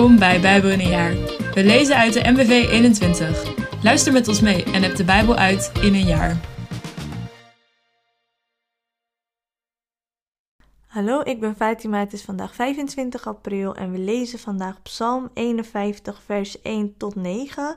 Welkom bij Bijbel in een jaar. We lezen uit de MBV 21. Luister met ons mee en heb de Bijbel uit in een jaar. Hallo, ik ben Fatima. Het is vandaag 25 april en we lezen vandaag Psalm 51, vers 1 tot 9,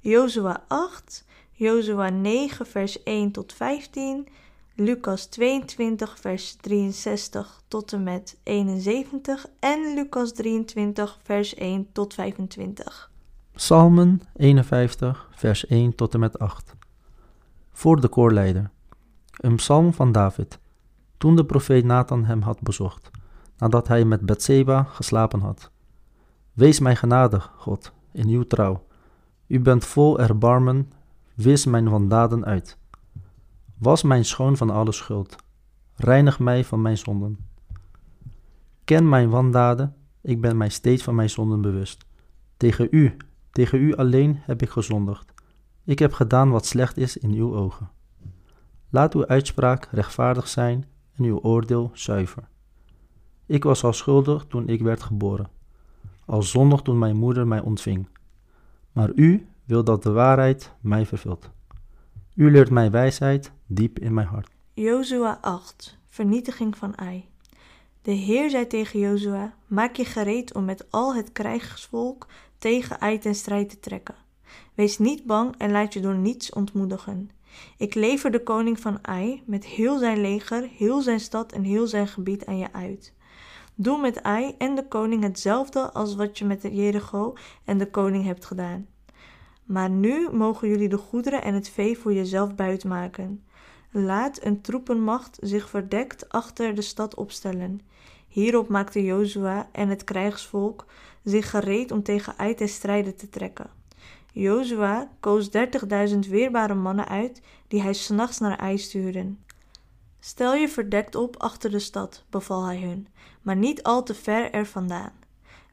Jozua 8, Jozua 9, vers 1 tot 15, Lucas 22, vers 63 tot en met 71 en Lucas 23, vers 1 tot 25. Psalmen 51, vers 1 tot en met 8. Voor de koorleider. Een psalm van David. Toen de profeet Nathan hem had bezocht, nadat hij met Bethseba geslapen had. Wees mij genadig, God, in uw trouw. U bent vol erbarmen, wis mijn wandaden uit. Was mijn schoon van alle schuld. Reinig mij van mijn zonden. Ken mijn wandaden, ik ben mij steeds van mijn zonden bewust. Tegen u, tegen u alleen heb ik gezondigd. Ik heb gedaan wat slecht is in uw ogen. Laat uw uitspraak rechtvaardig zijn en uw oordeel zuiver. Ik was al schuldig toen ik werd geboren, al zondig toen mijn moeder mij ontving. Maar u wil dat de waarheid mij vervult. U leert mij wijsheid diep in mijn hart. Jozua 8. Vernietiging van Ai. De Heer zei tegen Jozua: Maak je gereed om met al het krijgsvolk tegen Ai ten strijd te trekken. Wees niet bang en laat je door niets ontmoedigen. Ik lever de koning van Ai met heel zijn leger, heel zijn stad en heel zijn gebied aan je uit. Doe met Ai en de koning hetzelfde als wat je met Jericho en de koning hebt gedaan. Maar nu mogen jullie de goederen en het vee voor jezelf buitmaken. Laat een troepenmacht zich verdekt achter de stad opstellen. Hierop maakte Jozua en het krijgsvolk zich gereed om tegen Ai te strijden te trekken. Jozua koos dertigduizend weerbare mannen uit die hij s'nachts naar Ai stuurde. Stel je verdekt op achter de stad, beval hij hun, maar niet al te ver er vandaan.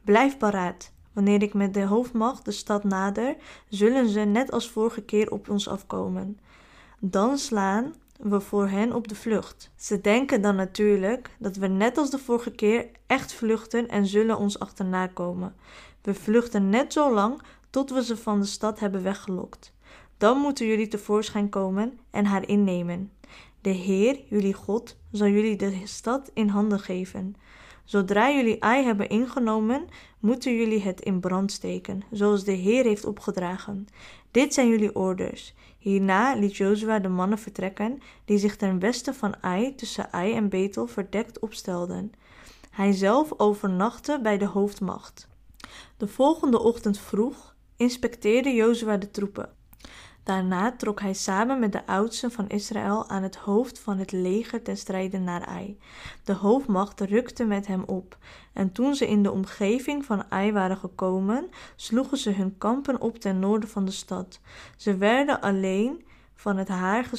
Blijf paraat. Wanneer ik met de hoofdmacht de stad nader, zullen ze net als vorige keer op ons afkomen. Dan slaan we voor hen op de vlucht. Ze denken dan natuurlijk dat we net als de vorige keer echt vluchten en zullen ons achterna komen. We vluchten net zo lang tot we ze van de stad hebben weggelokt. Dan moeten jullie tevoorschijn komen en haar innemen. De Heer, jullie God, zal jullie de stad in handen geven. Zodra jullie Ai hebben ingenomen, moeten jullie het in brand steken, zoals de Heer heeft opgedragen. Dit zijn jullie orders. Hierna liet Jozua de mannen vertrekken die zich ten westen van Ai, tussen Ai en Betel, verdekt opstelden. Hij zelf overnachtte bij de hoofdmacht. De volgende ochtend vroeg inspecteerde Jozua de troepen. Daarna trok hij samen met de oudsten van Israël aan het hoofd van het leger ten strijde naar Ai. De hoofdmacht rukte met hem op, en toen ze in de omgeving van Ai waren gekomen, sloegen ze hun kampen op ten noorden van de stad. Ze werden alleen van het haar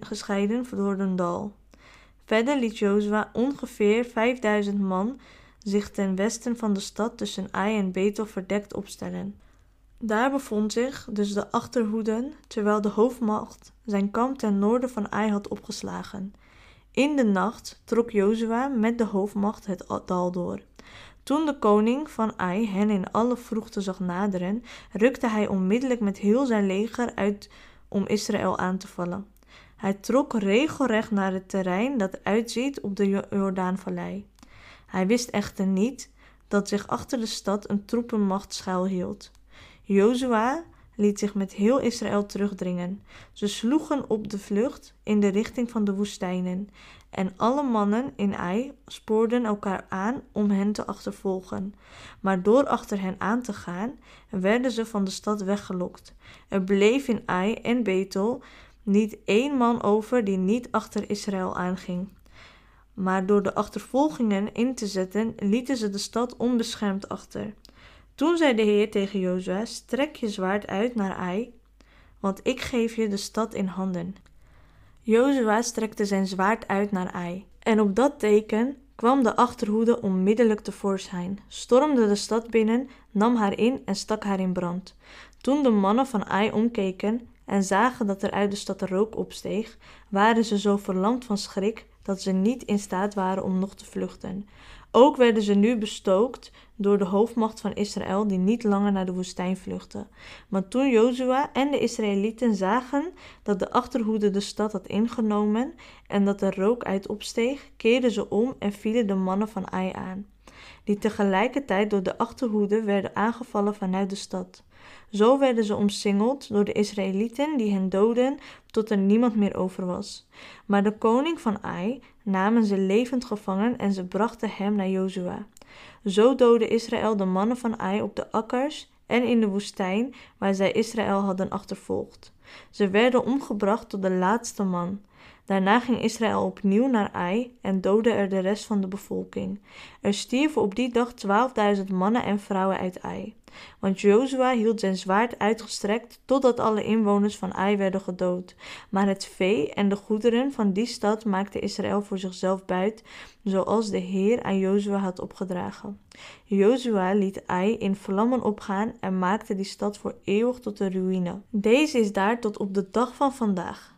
gescheiden door een dal. Verder liet Jozua ongeveer vijfduizend man zich ten westen van de stad tussen Ai en Betel verdekt opstellen. Daar bevond zich dus de achterhoeden, terwijl de hoofdmacht zijn kamp ten noorden van Ai had opgeslagen. In de nacht trok Jozua met de hoofdmacht het dal door. Toen de koning van Ai hen in alle vroegte zag naderen, rukte hij onmiddellijk met heel zijn leger uit om Israël aan te vallen. Hij trok regelrecht naar het terrein dat uitziet op de Jordaanvallei. Hij wist echter niet dat zich achter de stad een troepenmacht schuilhield. Jozua liet zich met heel Israël terugdringen. Ze sloegen op de vlucht in de richting van de woestijnen. En alle mannen in Ai spoorden elkaar aan om hen te achtervolgen. Maar door achter hen aan te gaan, werden ze van de stad weggelokt. Er bleef in Ai en Betel niet één man over die niet achter Israël aanging. Maar door de achtervolgingen in te zetten, lieten ze de stad onbeschermd achter. Toen zei de Heer tegen Jozua: Strek je zwaard uit naar Ai, want ik geef je de stad in handen. Jozua strekte zijn zwaard uit naar Ai, en op dat teken kwam de achterhoede onmiddellijk tevoorschijn, stormde de stad binnen, nam haar in en stak haar in brand. Toen de mannen van Ai omkeken en zagen dat er uit de stad rook opsteeg, waren ze zo verlamd van schrik dat ze niet in staat waren om nog te vluchten. Ook werden ze nu bestookt door de hoofdmacht van Israël, die niet langer naar de woestijn vluchtte. Maar toen Jozua en de Israëlieten zagen dat de achterhoede de stad had ingenomen en dat er rook uit opsteeg, keerden ze om en vielen de mannen van Ai aan, die tegelijkertijd door de achterhoede werden aangevallen vanuit de stad. Zo werden ze omsingeld door de Israëlieten die hen doden tot er niemand meer over was. Maar de koning van Ai namen ze levend gevangen en ze brachten hem naar Jozua. Zo doodde Israël de mannen van Ai op de akkers en in de woestijn waar zij Israël hadden achtervolgd. Ze werden omgebracht tot de laatste man. Daarna ging Israël opnieuw naar Ai en doodde er de rest van de bevolking. Er stierven op die dag twaalfduizend mannen en vrouwen uit Ai. Want Jozua hield zijn zwaard uitgestrekt totdat alle inwoners van Ai werden gedood. Maar het vee en de goederen van die stad maakte Israël voor zichzelf buit, zoals de Heer aan Jozua had opgedragen. Jozua liet Ai in vlammen opgaan en maakte die stad voor eeuwig tot een ruïne. Deze is daar tot op de dag van vandaag.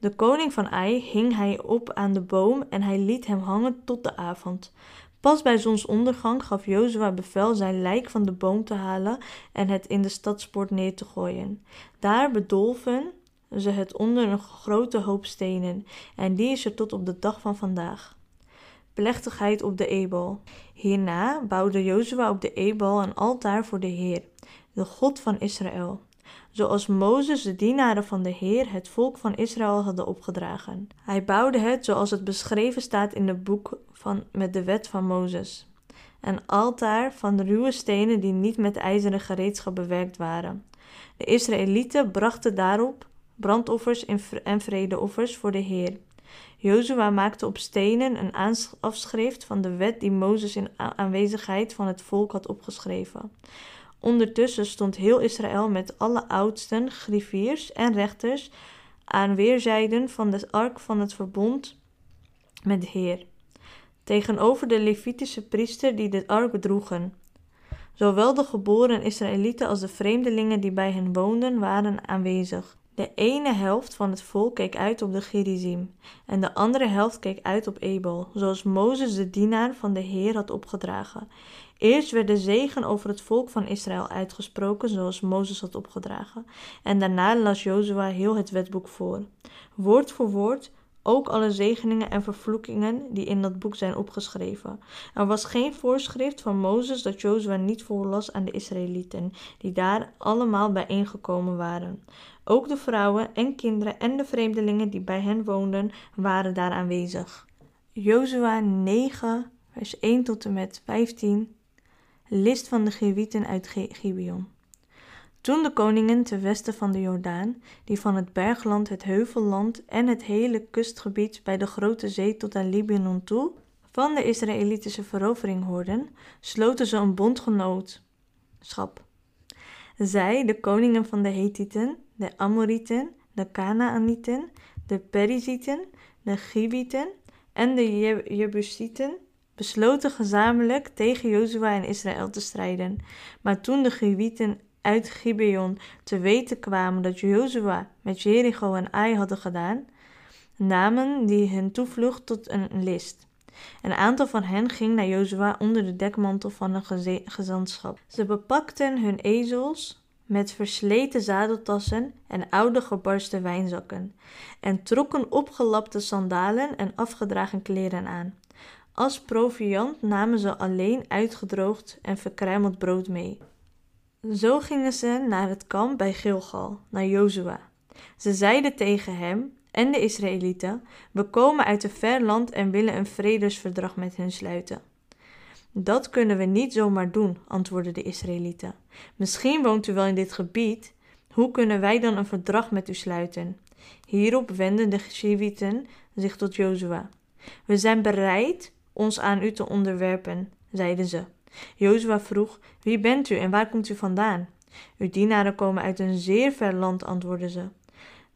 De koning van Ai hing hij op aan de boom en hij liet hem hangen tot de avond. Pas bij zonsondergang gaf Jozua bevel zijn lijk van de boom te halen en het in de stadspoort neer te gooien. Daar bedolven ze het onder een grote hoop stenen en die is er tot op de dag van vandaag. Plechtigheid op de Ebal. Hierna bouwde Jozua op de Ebal een altaar voor de Heer, de God van Israël zoals Mozes de dienaren van de Heer het volk van Israël hadden opgedragen. Hij bouwde het zoals het beschreven staat in het boek van, met de wet van Mozes. Een altaar van ruwe stenen die niet met ijzeren gereedschap bewerkt waren. De Israëlieten brachten daarop brandoffers en vredeoffers voor de Heer. Jozua maakte op stenen een afschrift van de wet die Mozes in aanwezigheid van het volk had opgeschreven. Ondertussen stond heel Israël met alle oudsten, griffiers en rechters aan weerszijden van de ark van het verbond met de Heer, tegenover de Levitische priester die de ark droegen. Zowel de geboren Israëlieten als de vreemdelingen die bij hen woonden waren aanwezig. De ene helft van het volk keek uit op de Gerizim en de andere helft keek uit op Ebal, zoals Mozes de dienaar van de Heer had opgedragen. Eerst werd de zegen over het volk van Israël uitgesproken, zoals Mozes had opgedragen, en daarna las Jozua heel het wetboek voor, woord voor woord, ook alle zegeningen en vervloekingen die in dat boek zijn opgeschreven. Er was geen voorschrift van Mozes dat Jozua niet voorlas aan de Israëlieten, die daar allemaal bijeengekomen waren. Ook de vrouwen en kinderen en de vreemdelingen die bij hen woonden, waren daar aanwezig. Jozua 9, vers 1 tot en met 15 list van de Gewieten uit Gibeon. Toen de koningen ten westen van de Jordaan, die van het bergland, het heuvelland en het hele kustgebied bij de grote zee tot aan Libanon toe, van de Israëlitische verovering hoorden, sloten ze een bondgenootschap. Zij, de koningen van de Hethieten, de Amorieten, de Kanaanieten, de Perizieten, de Gibieten en de Jebusieten, besloten gezamenlijk tegen Jozua en Israël te strijden. Maar toen de Gewieten uit Gibeon te weten kwamen dat Jozua met Jericho en Ai hadden gedaan, namen die hun toevlucht tot een list. Een aantal van hen ging naar Jozua onder de dekmantel van een gezantschap. Ze bepakten hun ezels met versleten zadeltassen en oude gebarsten wijnzakken en trokken opgelapte sandalen en afgedragen kleren aan. Als proviand namen ze alleen uitgedroogd en verkruimeld brood mee. Zo gingen ze naar het kamp bij Gilgal, naar Jozua. Ze zeiden tegen hem en de Israëlieten: We komen uit een ver land en willen een vredesverdrag met hen sluiten. Dat kunnen we niet zomaar doen, antwoordden de Israëlieten. Misschien woont u wel in dit gebied. Hoe kunnen wij dan een verdrag met u sluiten? Hierop wenden de Geshivieten zich tot Jozua. We zijn bereid ons aan u te onderwerpen, zeiden ze. Jozua vroeg: Wie bent u en waar komt u vandaan? Uw dienaren komen uit een zeer ver land, antwoordden ze.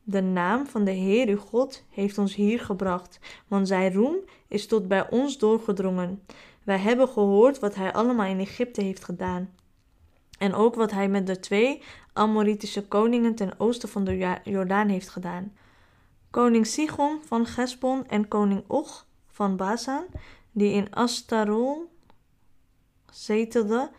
De naam van de Heer uw God heeft ons hier gebracht, want zijn roem is tot bij ons doorgedrongen. Wij hebben gehoord wat hij allemaal in Egypte heeft gedaan. En ook wat hij met de twee Amoritische koningen ten oosten van de Jordaan heeft gedaan. Koning Sigon van Gesbon en koning Och van Basan die in Astarol zetelde.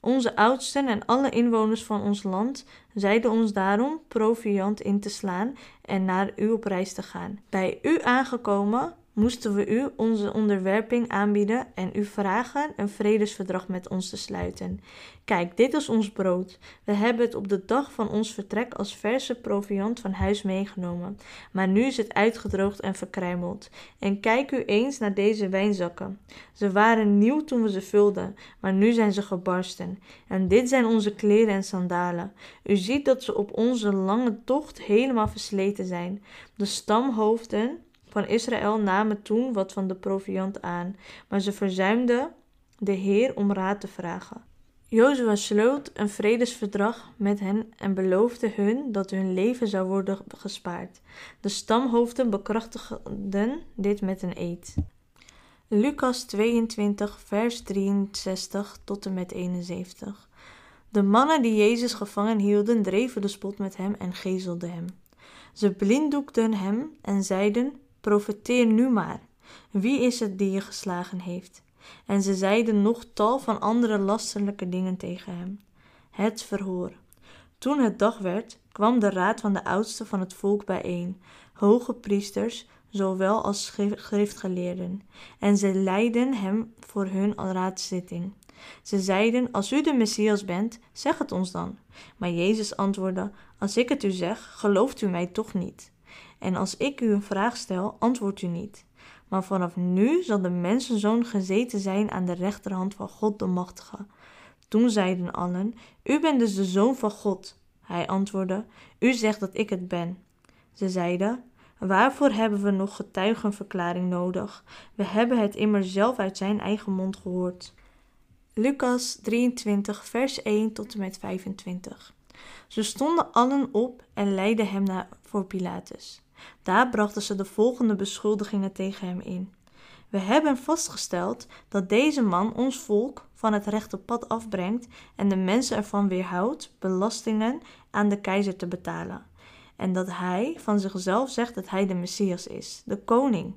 Onze oudsten en alle inwoners van ons land zeiden ons daarom proviant in te slaan en naar u op reis te gaan. Bij u aangekomen moesten we u onze onderwerping aanbieden en u vragen een vredesverdrag met ons te sluiten. Kijk, dit is ons brood. We hebben het op de dag van ons vertrek als verse proviand van huis meegenomen, maar nu is het uitgedroogd en verkruimeld. En kijk u eens naar deze wijnzakken. Ze waren nieuw toen we ze vulden, maar nu zijn ze gebarsten. En dit zijn onze kleren en sandalen. U ziet dat ze op onze lange tocht helemaal versleten zijn. De stamhoofden van Israël namen toen wat van de proviand aan, maar ze verzuimden de Heer om raad te vragen. Jozua sloot een vredesverdrag met hen en beloofde hun dat hun leven zou worden gespaard. De stamhoofden bekrachtigden dit met een eed. Lucas 22, vers 63 tot en met 71. De mannen die Jezus gevangen hielden, dreven de spot met hem en gezelden hem. Ze blinddoekten hem en zeiden: profeteer nu maar. Wie is het die je geslagen heeft? En ze zeiden nog tal van andere lasterlijke dingen tegen hem. Het verhoor. Toen het dag werd, kwam de raad van de oudsten van het volk bijeen, hoge priesters, zowel als schriftgeleerden, en ze leidden hem voor hun raadszitting. Ze zeiden: Als u de Messias bent, zeg het ons dan. Maar Jezus antwoordde: Als ik het u zeg, gelooft u mij toch niet. En als ik u een vraag stel, antwoordt u niet. Maar vanaf nu zal de mensenzoon gezeten zijn aan de rechterhand van God de Machtige. Toen zeiden allen: U bent dus de zoon van God. Hij antwoordde: U zegt dat ik het ben. Ze zeiden: Waarvoor hebben we nog getuigenverklaring nodig? We hebben het immer zelf uit zijn eigen mond gehoord. Lucas 23, vers 1 tot en met 25. Ze stonden allen op en leidden hem naar voor Pilatus. Daar brachten ze de volgende beschuldigingen tegen hem in. We hebben vastgesteld dat deze man ons volk van het rechte pad afbrengt en de mensen ervan weerhoudt belastingen aan de keizer te betalen. En dat hij van zichzelf zegt dat hij de Messias is, de koning.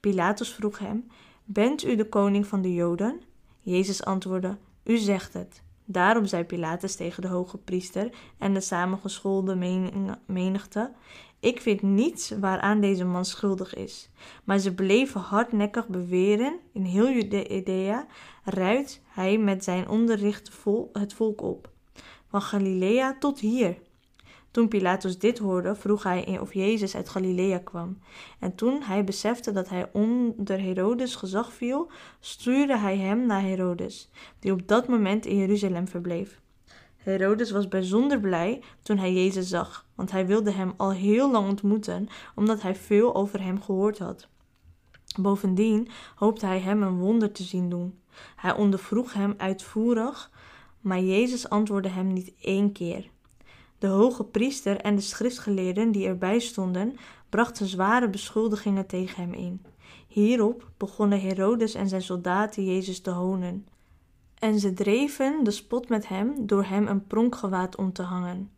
Pilatus vroeg hem: Bent u de koning van de Joden? Jezus antwoordde: U zegt het. Daarom zei Pilatus tegen de hoge priester en de samengeschoolde menigte: Ik vind niets waaraan deze man schuldig is. Maar ze bleven hardnekkig beweren: in heel Judea ruit hij met zijn onderricht het volk op. Van Galilea tot hier. Toen Pilatus dit hoorde, vroeg hij of Jezus uit Galilea kwam. En toen hij besefte dat hij onder Herodes gezag viel, stuurde hij hem naar Herodes, die op dat moment in Jeruzalem verbleef. Herodes was bijzonder blij toen hij Jezus zag, want hij wilde hem al heel lang ontmoeten, omdat hij veel over hem gehoord had. Bovendien hoopte hij hem een wonder te zien doen. Hij ondervroeg hem uitvoerig, maar Jezus antwoordde hem niet één keer. De hoge priester en de schriftgeleerden die erbij stonden, brachten zware beschuldigingen tegen hem in. Hierop begonnen Herodes en zijn soldaten Jezus te honen. En ze dreven de spot met hem door hem een pronkgewaad om te hangen.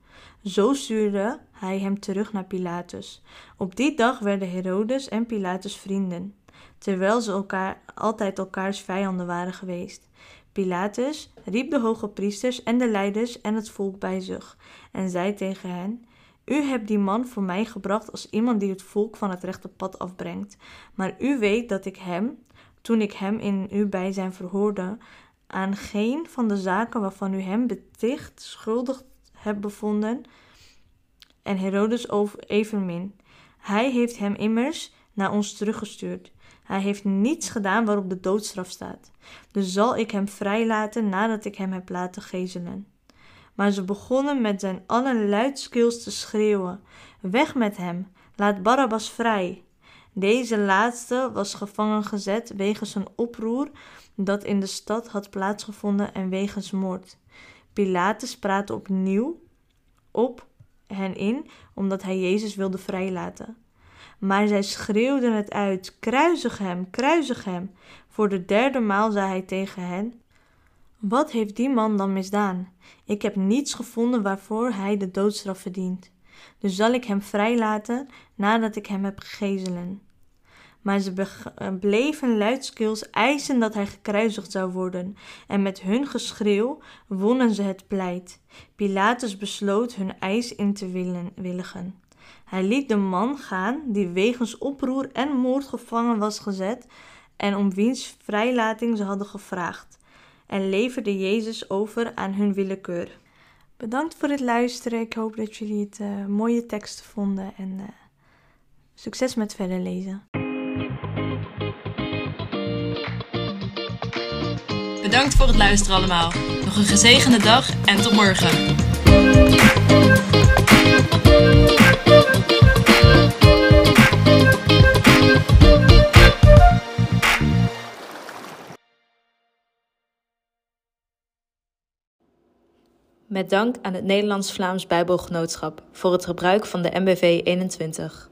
Zo stuurde hij hem terug naar Pilatus. Op die dag werden Herodes en Pilatus vrienden, terwijl ze elkaar, altijd elkaars vijanden waren geweest. Pilatus riep de hoge priesters en de leiders en het volk bij zich en zei tegen hen: U hebt die man voor mij gebracht als iemand die het volk van het rechte pad afbrengt. Maar u weet dat ik hem, toen ik hem in uw bijzijn verhoorde, aan geen van de zaken waarvan u hem beticht schuldig hebt bevonden, en Herodes evenmin. Hij heeft hem immers naar ons teruggestuurd. Hij heeft niets gedaan waarop de doodstraf staat. Dus zal ik hem vrijlaten nadat ik hem heb laten gezelen. Maar ze begonnen met zijn allerluidskils te schreeuwen: Weg met hem, laat Barabbas vrij. Deze laatste was gevangen gezet wegens een oproer dat in de stad had plaatsgevonden en wegens moord. Pilatus praatte opnieuw op hen in, omdat hij Jezus wilde vrijlaten. Maar zij schreeuwden het uit: Kruisig hem, kruisig hem. Voor de derde maal zei hij tegen hen: Wat heeft die man dan misdaan? Ik heb niets gevonden waarvoor hij de doodstraf verdient. Dus zal ik hem vrijlaten nadat ik hem heb gegezelen. Maar ze bleven luidkeels eisen dat hij gekruisigd zou worden, en met hun geschreeuw wonnen ze het pleit. Pilatus besloot hun eis in te willigen. Hij liet de man gaan die wegens oproer en moord gevangen was gezet en om wiens vrijlating ze hadden gevraagd, en leverde Jezus over aan hun willekeur. Bedankt voor het luisteren. Ik hoop dat jullie het uh, mooie teksten vonden en uh, succes met verder lezen. Bedankt voor het luisteren allemaal. Nog een gezegende dag en tot morgen. Met dank aan het Nederlands-Vlaams Bijbelgenootschap voor het gebruik van de MBV 21.